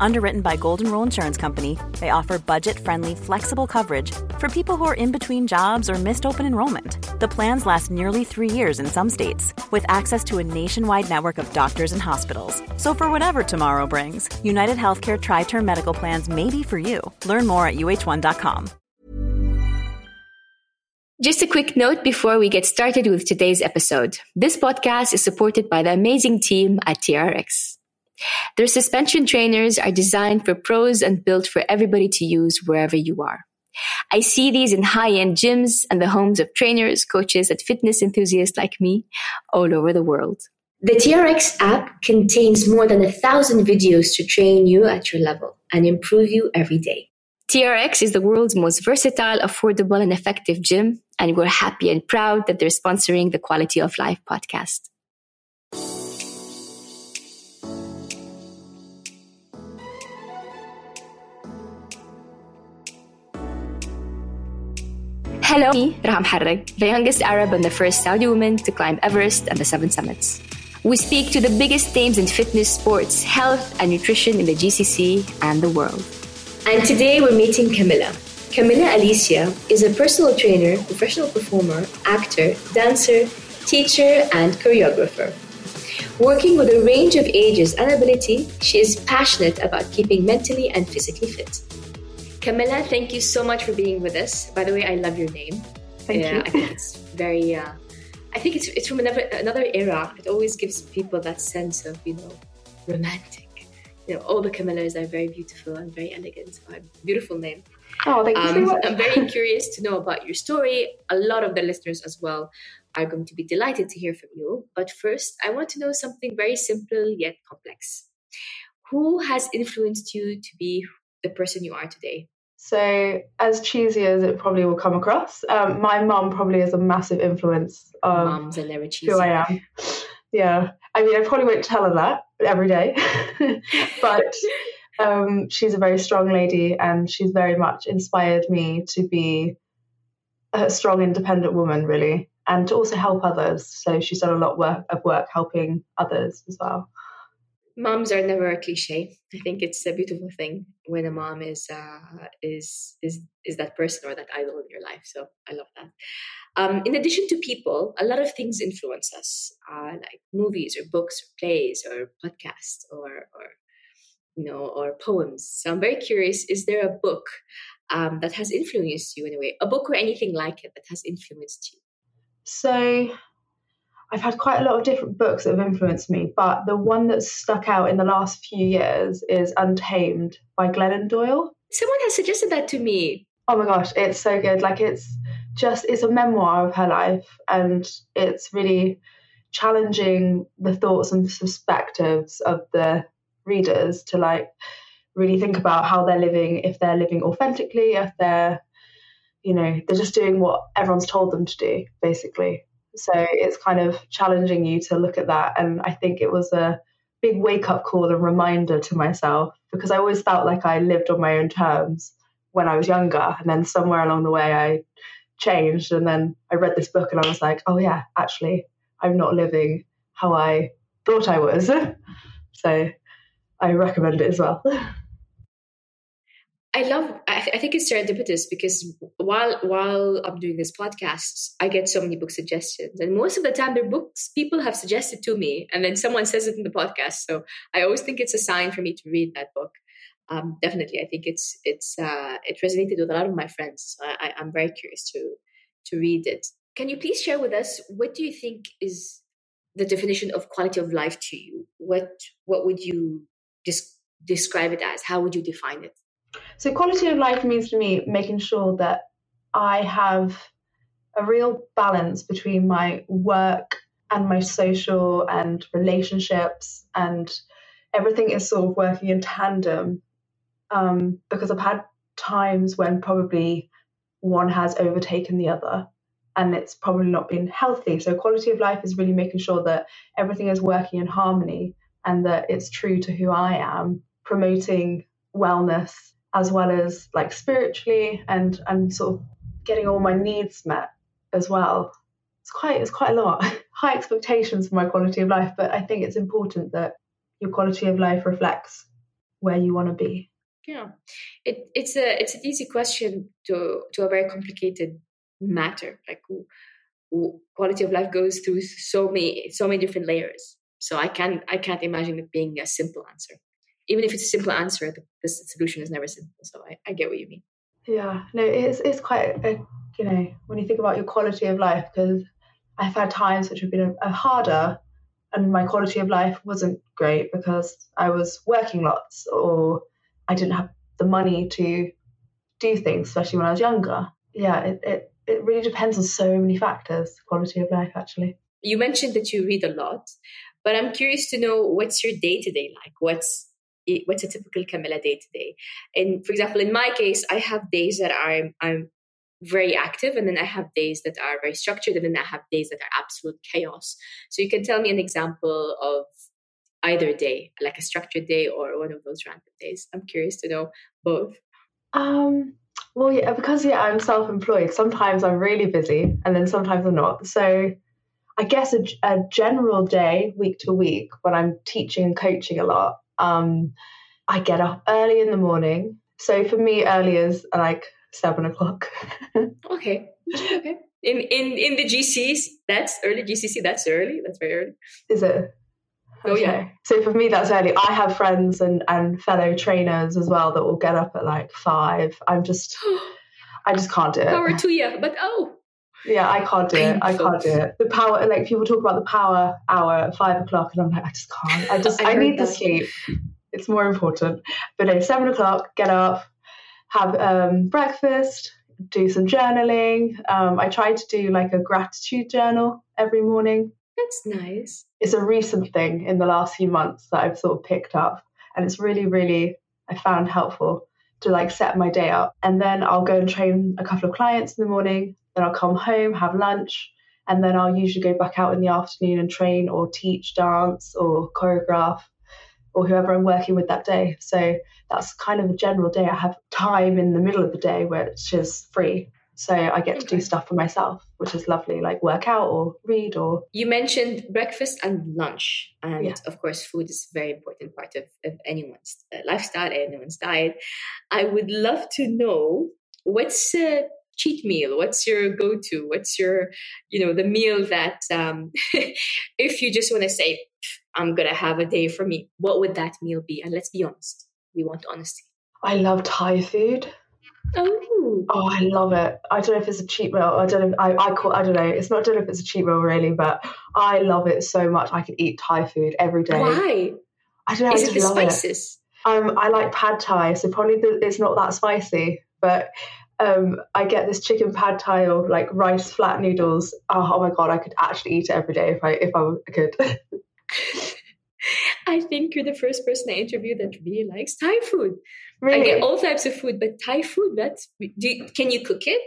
Underwritten by Golden Rule Insurance Company, they offer budget friendly, flexible coverage for people who are in between jobs or missed open enrollment. The plans last nearly three years in some states, with access to a nationwide network of doctors and hospitals. So, for whatever tomorrow brings, United Healthcare TriTerm Medical Plans may be for you. Learn more at uh1.com. Just a quick note before we get started with today's episode. This podcast is supported by the amazing team at TRX. Their suspension trainers are designed for pros and built for everybody to use wherever you are. I see these in high end gyms and the homes of trainers, coaches, and fitness enthusiasts like me all over the world. The TRX app contains more than a thousand videos to train you at your level and improve you every day. TRX is the world's most versatile, affordable, and effective gym, and we're happy and proud that they're sponsoring the Quality of Life podcast. Hello, me, Raha Moharrak, the youngest Arab and the first Saudi woman to climb Everest and the Seven Summits. We speak to the biggest names in fitness, sports, health, and nutrition in the GCC and the world. And today we're meeting Camilla. Camilla Alicia is a personal trainer, professional performer, actor, dancer, teacher, and choreographer. Working with a range of ages and ability, she is passionate about keeping mentally and physically fit. Camilla, thank you so much for being with us. By the way, I love your name. Thank yeah, you. I think it's very. Uh, I think it's it's from another another era. It always gives people that sense of you know romantic. You know, all the Camillas are very beautiful and very elegant. So, beautiful name. Oh, thank you so Um, much. I'm very curious to know about your story. A lot of the listeners as well are going to be delighted to hear from you. But first, I want to know something very simple yet complex. Who has influenced you to be the person you are today? So, as cheesy as it probably will come across, um, my mum probably is a massive influence of Moms are never cheesy. who I am. Yeah, I mean, I probably won't tell her that every day, but um, she's a very strong lady, and she's very much inspired me to be a strong, independent woman, really, and to also help others. So she's done a lot work, of work helping others as well. Moms are never a cliche. I think it's a beautiful thing when a mom is uh, is is is that person or that idol in your life. So I love that. Um, in addition to people, a lot of things influence us, uh, like movies or books or plays or podcasts or or you know or poems. So I'm very curious: is there a book um, that has influenced you in a way? A book or anything like it that has influenced you? So I've had quite a lot of different books that have influenced me, but the one that's stuck out in the last few years is Untamed by Glennon Doyle. Someone has suggested that to me. Oh my gosh, it's so good. Like it's just it's a memoir of her life and it's really challenging the thoughts and perspectives of the readers to like really think about how they're living, if they're living authentically, if they're you know, they're just doing what everyone's told them to do, basically. So it's kind of challenging you to look at that. And I think it was a big wake up call and reminder to myself because I always felt like I lived on my own terms when I was younger. And then somewhere along the way, I changed. And then I read this book and I was like, oh, yeah, actually, I'm not living how I thought I was. so I recommend it as well. I love. I, I think it's serendipitous because while while I'm doing this podcast, I get so many book suggestions, and most of the time they're books people have suggested to me, and then someone says it in the podcast. So I always think it's a sign for me to read that book. Um, definitely, I think it's it's uh, it resonated with a lot of my friends. So I, I'm very curious to to read it. Can you please share with us what do you think is the definition of quality of life to you? What what would you des- describe it as? How would you define it? So, quality of life means to me making sure that I have a real balance between my work and my social and relationships, and everything is sort of working in tandem. Um, because I've had times when probably one has overtaken the other, and it's probably not been healthy. So, quality of life is really making sure that everything is working in harmony and that it's true to who I am, promoting wellness as well as like spiritually and and sort of getting all my needs met as well. It's quite it's quite a lot. High expectations for my quality of life, but I think it's important that your quality of life reflects where you want to be. Yeah, it, it's a it's an easy question to to a very complicated matter. Like quality of life goes through so many so many different layers. So I can't I can't imagine it being a simple answer. Even if it's a simple answer, the, the solution is never simple. So I, I get what you mean. Yeah, no, it's it's quite a, you know when you think about your quality of life because I've had times which have been a, a harder and my quality of life wasn't great because I was working lots or I didn't have the money to do things, especially when I was younger. Yeah, it, it, it really depends on so many factors, quality of life, actually. You mentioned that you read a lot, but I'm curious to know what's your day to day like? What's what's a typical Camilla day today. And for example, in my case, I have days that I'm I'm very active and then I have days that are very structured and then I have days that are absolute chaos. So you can tell me an example of either day, like a structured day or one of those random days. I'm curious to know both. Um well yeah, because yeah, I'm self-employed, sometimes I'm really busy and then sometimes I'm not. So I guess a, a general day, week to week, when I'm teaching and coaching a lot, um, I get up early in the morning. So for me, early is like seven o'clock. okay. Okay. In in in the GCs, that's early GCC. That's early. That's very early. Is it? Oh okay. yeah. So for me, that's early. I have friends and and fellow trainers as well that will get up at like five. I'm just, I just can't do it. Power to you, but oh. Yeah, I can't do it. I can't do it. The power, like people talk about the power hour at five o'clock, and I'm like, I just can't. I just, I, I need that. the sleep. It's more important. But no, seven o'clock, get up, have um, breakfast, do some journaling. Um, I try to do like a gratitude journal every morning. That's nice. It's a recent thing in the last few months that I've sort of picked up, and it's really, really I found helpful to like set my day up. And then I'll go and train a couple of clients in the morning. Then I'll come home, have lunch, and then I'll usually go back out in the afternoon and train or teach dance or choreograph or whoever I'm working with that day. So that's kind of a general day. I have time in the middle of the day which is free. So I get to do stuff for myself, which is lovely, like work out or read or. You mentioned breakfast and lunch. And yeah. of course, food is a very important part of, of anyone's uh, lifestyle, anyone's diet. I would love to know what's a cheat meal? What's your go to? What's your, you know, the meal that um, if you just want to say, I'm going to have a day for me. What would that meal be? And let's be honest. We want honesty. I love Thai food. Oh. Oh, I love it. I don't know if it's a cheat meal. I don't know. I, I call. I don't know. It's not. I don't know if it's a cheat meal really, but I love it so much. I could eat Thai food every day. Why? I don't know. Is I it the spices? It. Um, I like pad Thai, so probably the, it's not that spicy, but um, I get this chicken pad Thai or like rice flat noodles. Oh, oh, my god, I could actually eat it every day if I if I could. I think you're the first person I interviewed that really likes Thai food. Really? I get all types of food, but Thai food, that's do you, can you cook it?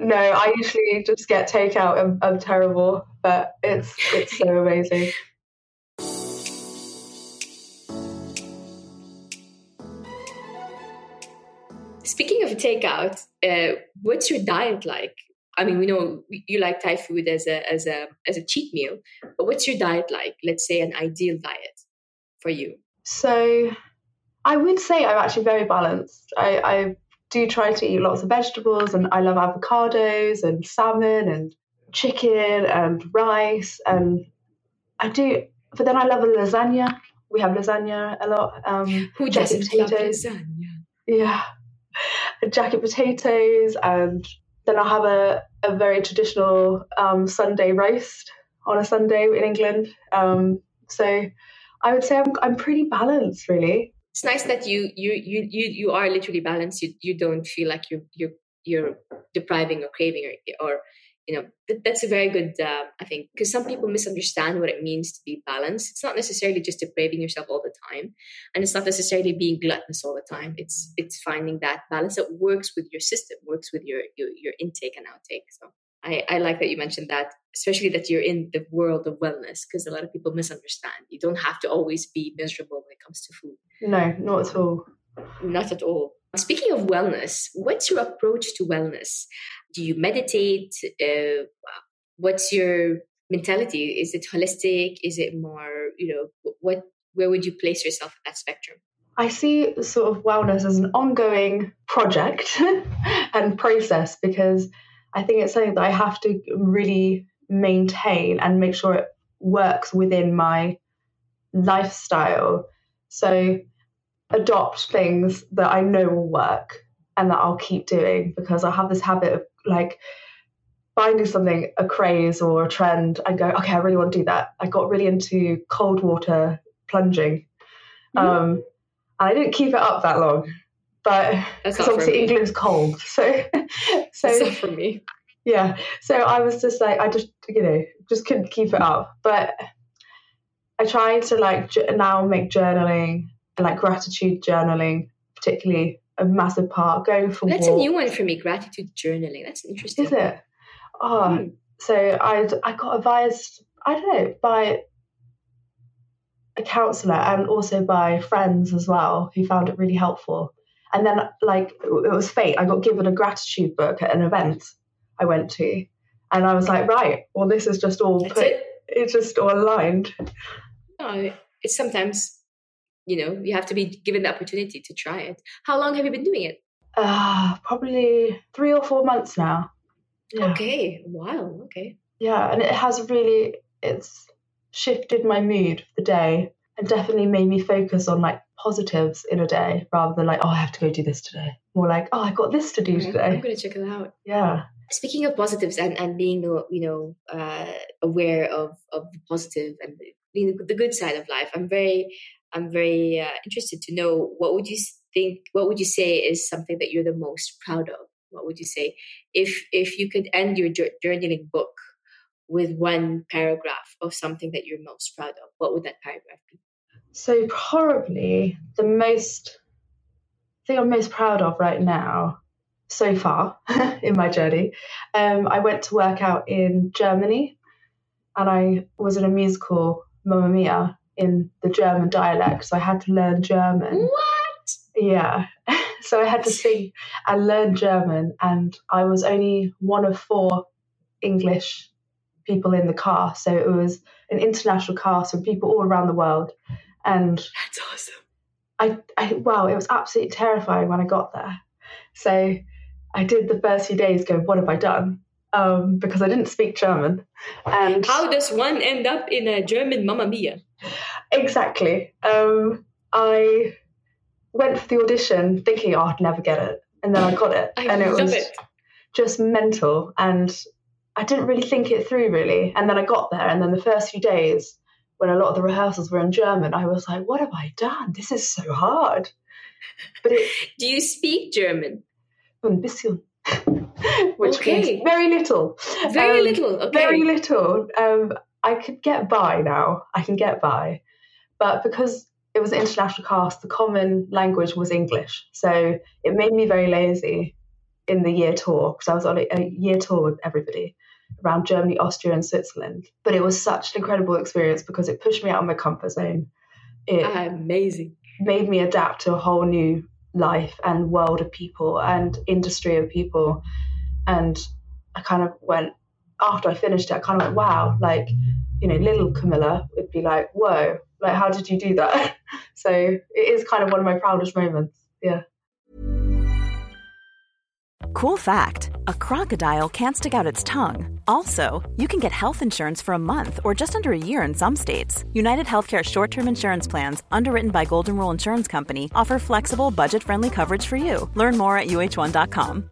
No, I usually just get takeout. I'm, I'm terrible, but it's it's so amazing. Takeout, uh, what's your diet like? I mean, we know you like Thai food as a as a as a cheat meal, but what's your diet like? Let's say an ideal diet for you. So, I would say I'm actually very balanced. I, I do try to eat lots of vegetables, and I love avocados and salmon and chicken and rice, and I do. But then I love a lasagna. We have lasagna a lot. Um, Who doesn't potatoes. love lasagna? Yeah, jacket potatoes and then I'll have a, a very traditional um, Sunday roast on a Sunday in England. Um, so I would say I'm, I'm pretty balanced, really. It's nice that you you you you you are literally balanced. You you don't feel like you're you're you're depriving or craving or or you know that's a very good uh, i think because some people misunderstand what it means to be balanced. It's not necessarily just depraving yourself all the time and it's not necessarily being gluttonous all the time. It's it's finding that balance that works with your system works with your your, your intake and outtake. So I, I like that you mentioned that especially that you're in the world of wellness because a lot of people misunderstand. You don't have to always be miserable when it comes to food. No not at all. Not at all Speaking of wellness, what's your approach to wellness? Do you meditate? Uh, what's your mentality? Is it holistic? Is it more, you know, what? Where would you place yourself at that spectrum? I see sort of wellness as an ongoing project and process because I think it's something that I have to really maintain and make sure it works within my lifestyle. So adopt things that I know will work and that I'll keep doing because I have this habit of like finding something a craze or a trend and go, okay, I really want to do that. I got really into cold water plunging. Mm-hmm. Um, and I didn't keep it up that long. But because obviously England's cold. So so for me. Yeah. So I was just like I just you know, just couldn't keep it up. But I try to like now make journaling and like gratitude journaling, particularly a massive part. Going for that's walks. a new one for me. Gratitude journaling. That's interesting. Is it? Oh, hmm. so I I got advised. I don't know by a counsellor and also by friends as well who found it really helpful. And then like it was fate. I got given a gratitude book at an event I went to, and I was like, right, well, this is just all That's put. It. It's just all aligned. No, it's sometimes you know you have to be given the opportunity to try it. How long have you been doing it? Uh probably three or four months now. Yeah. okay wow okay. Yeah and it has really it's shifted my mood for the day and definitely made me focus on like positives in a day rather than like oh i have to go do this today. More like oh i got this to do okay. today. I'm gonna check it out. Yeah. Speaking of positives and, and being you know uh, aware of of the positive and the, the good side of life i'm very I'm very uh, interested to know what would you think, what would you say is something that you're the most proud of? What would you say if if you could end your journaling book with one paragraph of something that you're most proud of? What would that paragraph be? So probably the most thing I'm most proud of right now so far in my journey. Um, I went to work out in Germany and I was in a musical, Mamma Mia, in the German dialect, so I had to learn German. What? Yeah. so I had to sing and learn German, and I was only one of four English people in the car. So it was an international cast of people all around the world. And that's awesome. I, I wow, it was absolutely terrifying when I got there. So I did the first few days go, what have I done? Um, because I didn't speak German. And how does one end up in a German Mamma Mia? Exactly. Um, I went for the audition thinking, oh, I'd never get it. And then I got it. I and it was it. just mental. And I didn't really think it through, really. And then I got there. And then the first few days, when a lot of the rehearsals were in German, I was like, what have I done? This is so hard. But it, Do you speak German? Ein bisschen. Which okay. means very little. Very um, little. Okay. Very little. Um, I could get by now. I can get by. But because it was an international cast, the common language was English. So it made me very lazy in the year tour because I was on a, a year tour with everybody around Germany, Austria, and Switzerland. But it was such an incredible experience because it pushed me out of my comfort zone. It ah, Amazing. Made me adapt to a whole new life and world of people and industry of people. And I kind of went, after I finished it, I kind of went, wow, like, you know, little Camilla would be like, whoa, like, how did you do that? so it is kind of one of my proudest moments. Yeah. Cool fact a crocodile can't stick out its tongue. Also, you can get health insurance for a month or just under a year in some states. United Healthcare short term insurance plans, underwritten by Golden Rule Insurance Company, offer flexible, budget friendly coverage for you. Learn more at uh1.com.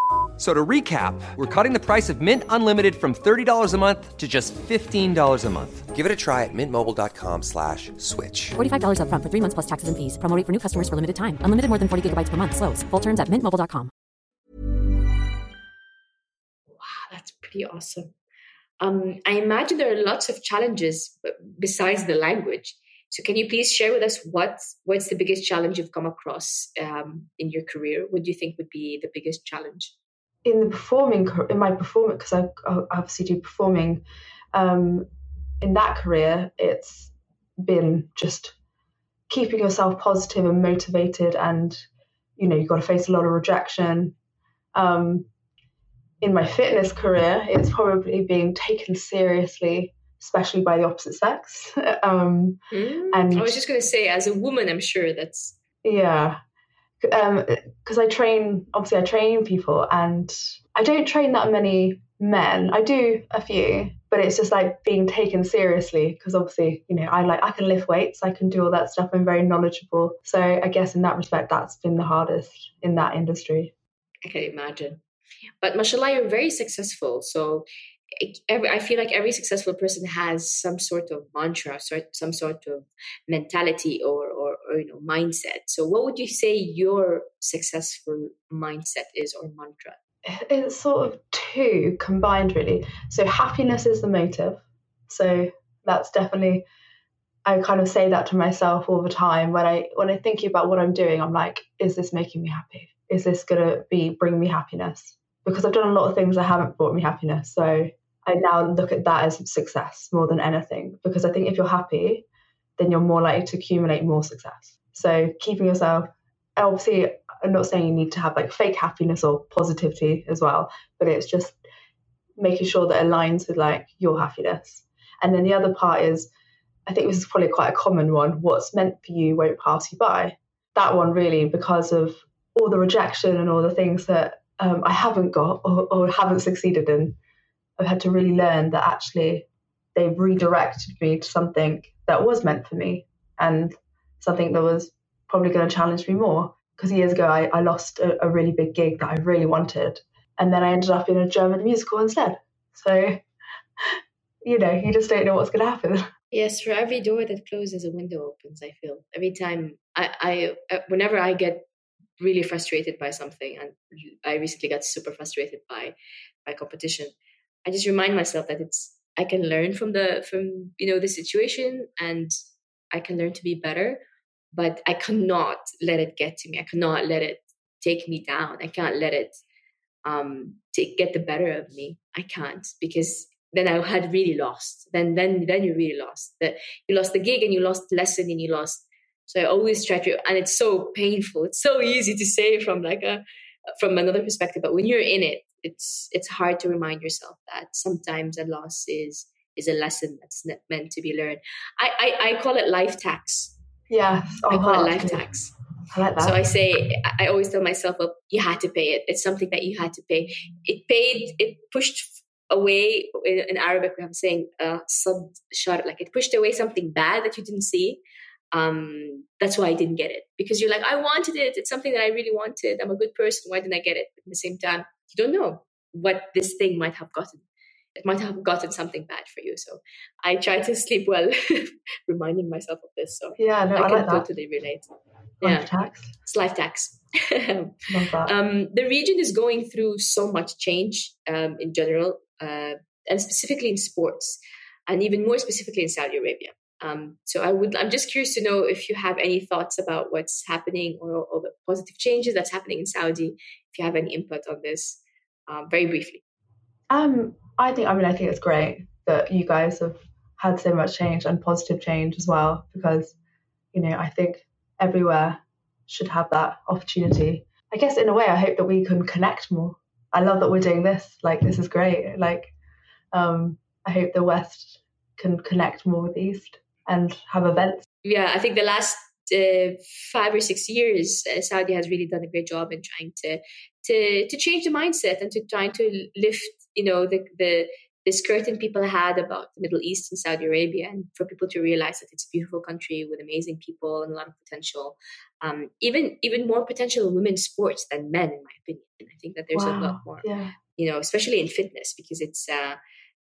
So to recap, we're cutting the price of Mint Unlimited from $30 a month to just $15 a month. Give it a try at mintmobile.com slash switch. $45 up front for three months plus taxes and fees. Promoting for new customers for limited time. Unlimited more than 40 gigabytes per month. Slows. Full terms at mintmobile.com. Wow, that's pretty awesome. Um, I imagine there are lots of challenges besides the language So, can you please share with us what what's the biggest challenge you've come across um, in your career? What do you think would be the biggest challenge? In the performing, in my performance, because I, I obviously do performing, um, in that career, it's been just keeping yourself positive and motivated, and you know you've got to face a lot of rejection. Um, in my fitness career, it's probably being taken seriously especially by the opposite sex. um, mm, and I was just going to say, as a woman, I'm sure that's yeah, because um, I train. Obviously, I train people, and I don't train that many men. I do a few, but it's just like being taken seriously because obviously, you know, I like I can lift weights, I can do all that stuff. I'm very knowledgeable. So I guess in that respect, that's been the hardest in that industry. I can imagine. But mashallah, you're very successful. So every, I feel like every successful person has some sort of mantra, some sort of mentality or, or, you know mindset. So, what would you say your successful mindset is or mantra? It's sort of two combined, really. So, happiness is the motive. So that's definitely I kind of say that to myself all the time when I when I think about what I'm doing. I'm like, is this making me happy? Is this gonna be bring me happiness? Because I've done a lot of things that haven't brought me happiness. So I now look at that as success more than anything because I think if you're happy, then you're more likely to accumulate more success. So keeping yourself, obviously, I'm not saying you need to have like fake happiness or positivity as well, but it's just making sure that aligns with like your happiness. And then the other part is, I think this is probably quite a common one. What's meant for you won't pass you by. That one really, because of all the rejection and all the things that um, I haven't got or, or haven't succeeded in I've had to really learn that actually they've redirected me to something that was meant for me and something that was probably going to challenge me more. Because years ago, I, I lost a, a, really big gig that I really wanted. And then I ended up in a German musical instead. So, you know, you just don't know what's going to happen. Yes, for every door that closes, a window opens, I feel. Every time I, I uh, whenever I get really frustrated by something, and I recently got super frustrated by, by competition, I just remind myself that it's I can learn from the from you know the situation and I can learn to be better, but I cannot let it get to me. I cannot let it take me down. I can't let it um take get the better of me. I can't because then I had really lost. Then then then you really lost. That you lost the gig and you lost lesson and you lost. So I always try to, and it's so painful. It's so easy to say from like a from another perspective, but when you're in it, it's it's hard to remind yourself that sometimes a loss is is a lesson that's meant to be learned. I I, I call it life tax. Yeah, I call it life tax. I like that. So I say I always tell myself, well, you had to pay it. It's something that you had to pay. It paid. It pushed away in, Arabic. We have saying uh, sub shar, like it pushed away something bad that you didn't see. Um, that's why I didn't get it because you're like, I wanted it. It's something that I really wanted. I'm a good person. Why didn't I get it? At the same time, you don't know what this thing might have gotten. It might have gotten something bad for you. So I try to sleep well, reminding myself of this. So yeah, no, I, I can like totally relate. Life yeah, tax. It's life tax. um, the region is going through so much change um, in general, uh, and specifically in sports, and even more specifically in Saudi Arabia. Um, so I would, I'm just curious to know if you have any thoughts about what's happening or, or positive changes that's happening in Saudi. If you have any input on this, um, very briefly. Um, I think, I mean, I think it's great that you guys have had so much change and positive change as well, because, you know, I think everywhere should have that opportunity. I guess in a way, I hope that we can connect more. I love that we're doing this. Like, this is great. Like, um, I hope the West can connect more with the East and have events. Yeah, I think the last uh, five or six years, uh, Saudi has really done a great job in trying to to to change the mindset and to trying to lift, you know, the the this curtain people had about the Middle East and Saudi Arabia, and for people to realize that it's a beautiful country with amazing people and a lot of potential, um, even even more potential in women's sports than men, in my opinion. I think that there's wow. a lot more, yeah. you know, especially in fitness because it's uh,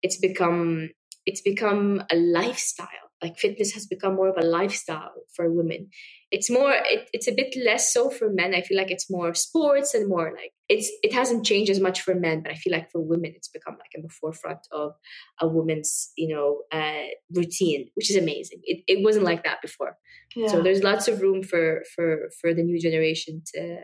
it's become it's become a lifestyle like fitness has become more of a lifestyle for women. It's more it, it's a bit less so for men. I feel like it's more sports and more like it's it hasn't changed as much for men but i feel like for women it's become like in the forefront of a woman's you know uh, routine which is amazing. It, it wasn't like that before. Yeah. so there's lots of room for for for the new generation to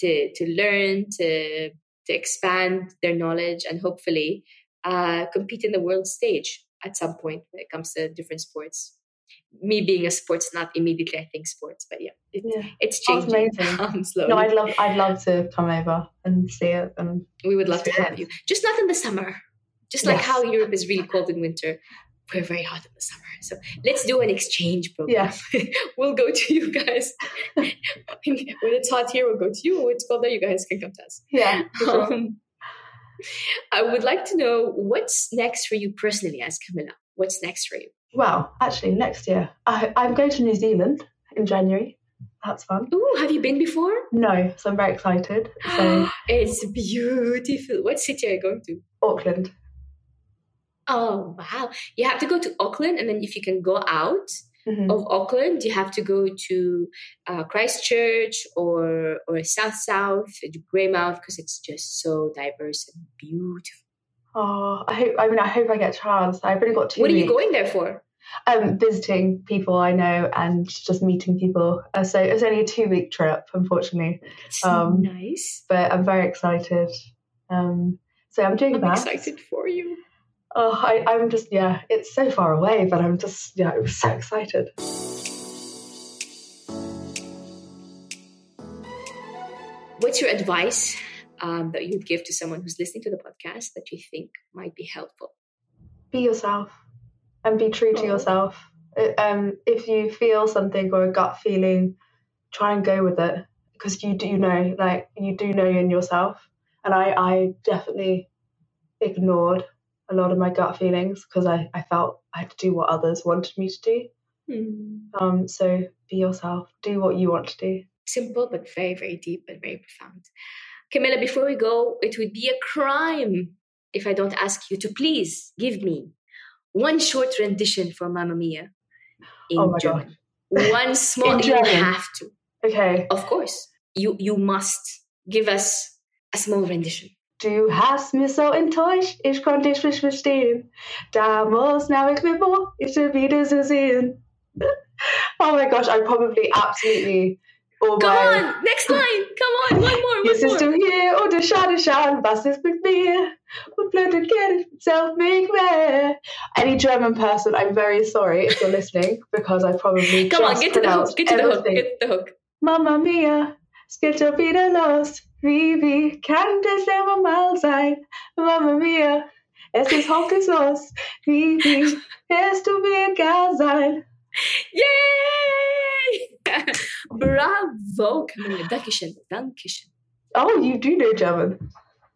to to learn to to expand their knowledge and hopefully uh, compete in the world stage at some point when it comes to different sports me being a sports not immediately I think sports, but yeah, it, yeah. it's changing um, slowly. No, I'd love I'd love to come over and see it, and we would love to have you. Just not in the summer, just like yes. how Europe is really cold in winter. We're very hot in the summer, so let's do an exchange program. Yeah. we'll go to you guys when it's hot here. We'll go to you. When it's cold there, you guys can come to us. Yeah. Um, I would like to know what's next for you personally as Camilla. What's next for you? Well, actually, next year I, I'm going to New Zealand in January. That's fun. Oh, have you been before? No, so I'm very excited. So it's beautiful. What city are you going to? Auckland. Oh wow! You have to go to Auckland, and then if you can go out mm-hmm. of Auckland, you have to go to uh, Christchurch or or South South, Greymouth, because it's just so diverse and beautiful. Oh, I hope. I mean, I hope I get a chance. I've only got two. What are you going there for? Um, visiting people I know and just meeting people. Uh, so it's only a two week trip, unfortunately. Um, nice. But I'm very excited. Um, so I'm doing I'm that. Excited for you. Oh, I, I'm just yeah. It's so far away, but I'm just yeah. I'm so excited. What's your advice um, that you'd give to someone who's listening to the podcast that you think might be helpful? Be yourself and be true to oh. yourself. Uh, um, if you feel something or a gut feeling, try and go with it because you do know, like you do know in yourself. And I, I definitely ignored a lot of my gut feelings because I, I felt I had to do what others wanted me to do. Mm. Um, so be yourself, do what you want to do. Simple, but very, very deep and very profound. Camilla, before we go, it would be a crime if I don't ask you to please give me one short rendition for Mamma Mia in oh German. God. One small. you have to. Okay. Of course, you you must give us a small rendition. Du hast mich so enttäuscht, ich konnte dich nicht verstehen. Damals nahm ich mir vor, ich will wieder zu sehen. Oh my gosh, I probably absolutely Oh Come on, next line. Come on, one more. One Jetzt bist du hier und ich schade schauen, was ist mit mir? Und blöd und geht self make mehr. Any German person, I'm very sorry if you're listening because I probably Come on, get to the hook. Get to the hook. Get to the hook. Mamma mia, es geht schon wieder los. Wie, kann das immer mal sein? Mama mia, es ist hoffnungslos. Wie, wie wirst du mir egal sein? Yay! Bravo, Camilla. Dankeschön. Dankeschön. Oh, you do know German.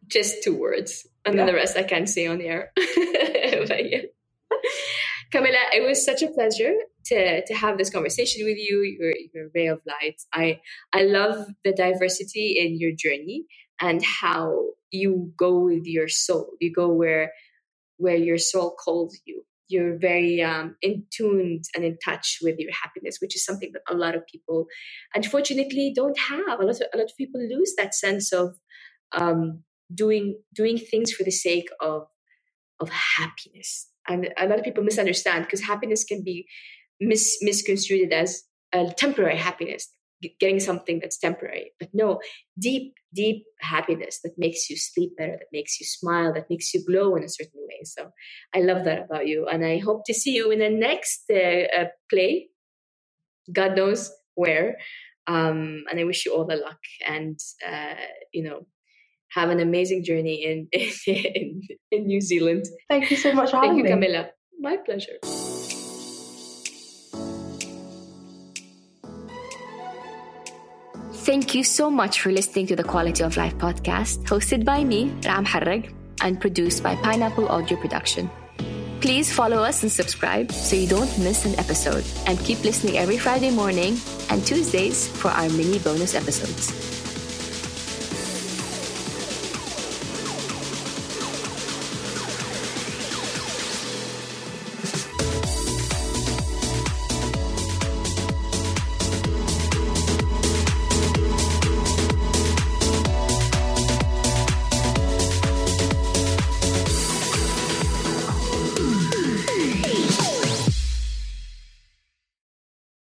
Just two words. And yeah. then the rest I can't say on air. but yeah. Camilla, it was such a pleasure to, to have this conversation with you. You're, you're a ray of light. I, I love the diversity in your journey and how you go with your soul. You go where where your soul calls you you're very um, in tuned and in touch with your happiness, which is something that a lot of people, unfortunately, don't have. A lot of, a lot of people lose that sense of um, doing doing things for the sake of of happiness, and a lot of people misunderstand because happiness can be mis- misconstrued as a temporary happiness getting something that's temporary. But no, deep, deep happiness that makes you sleep better, that makes you smile, that makes you glow in a certain way. So I love that about you. And I hope to see you in the next uh, uh, play. God knows where. Um, and I wish you all the luck and, uh, you know, have an amazing journey in, in, in New Zealand. Thank you so much for Thank you, Camilla. My pleasure. Thank you so much for listening to the Quality of Life podcast, hosted by me, Raha Moharrak, and produced by Pineapple Audio Production. Please follow us and subscribe so you don't miss an episode. And keep listening every Friday morning and Tuesdays for our mini bonus episodes.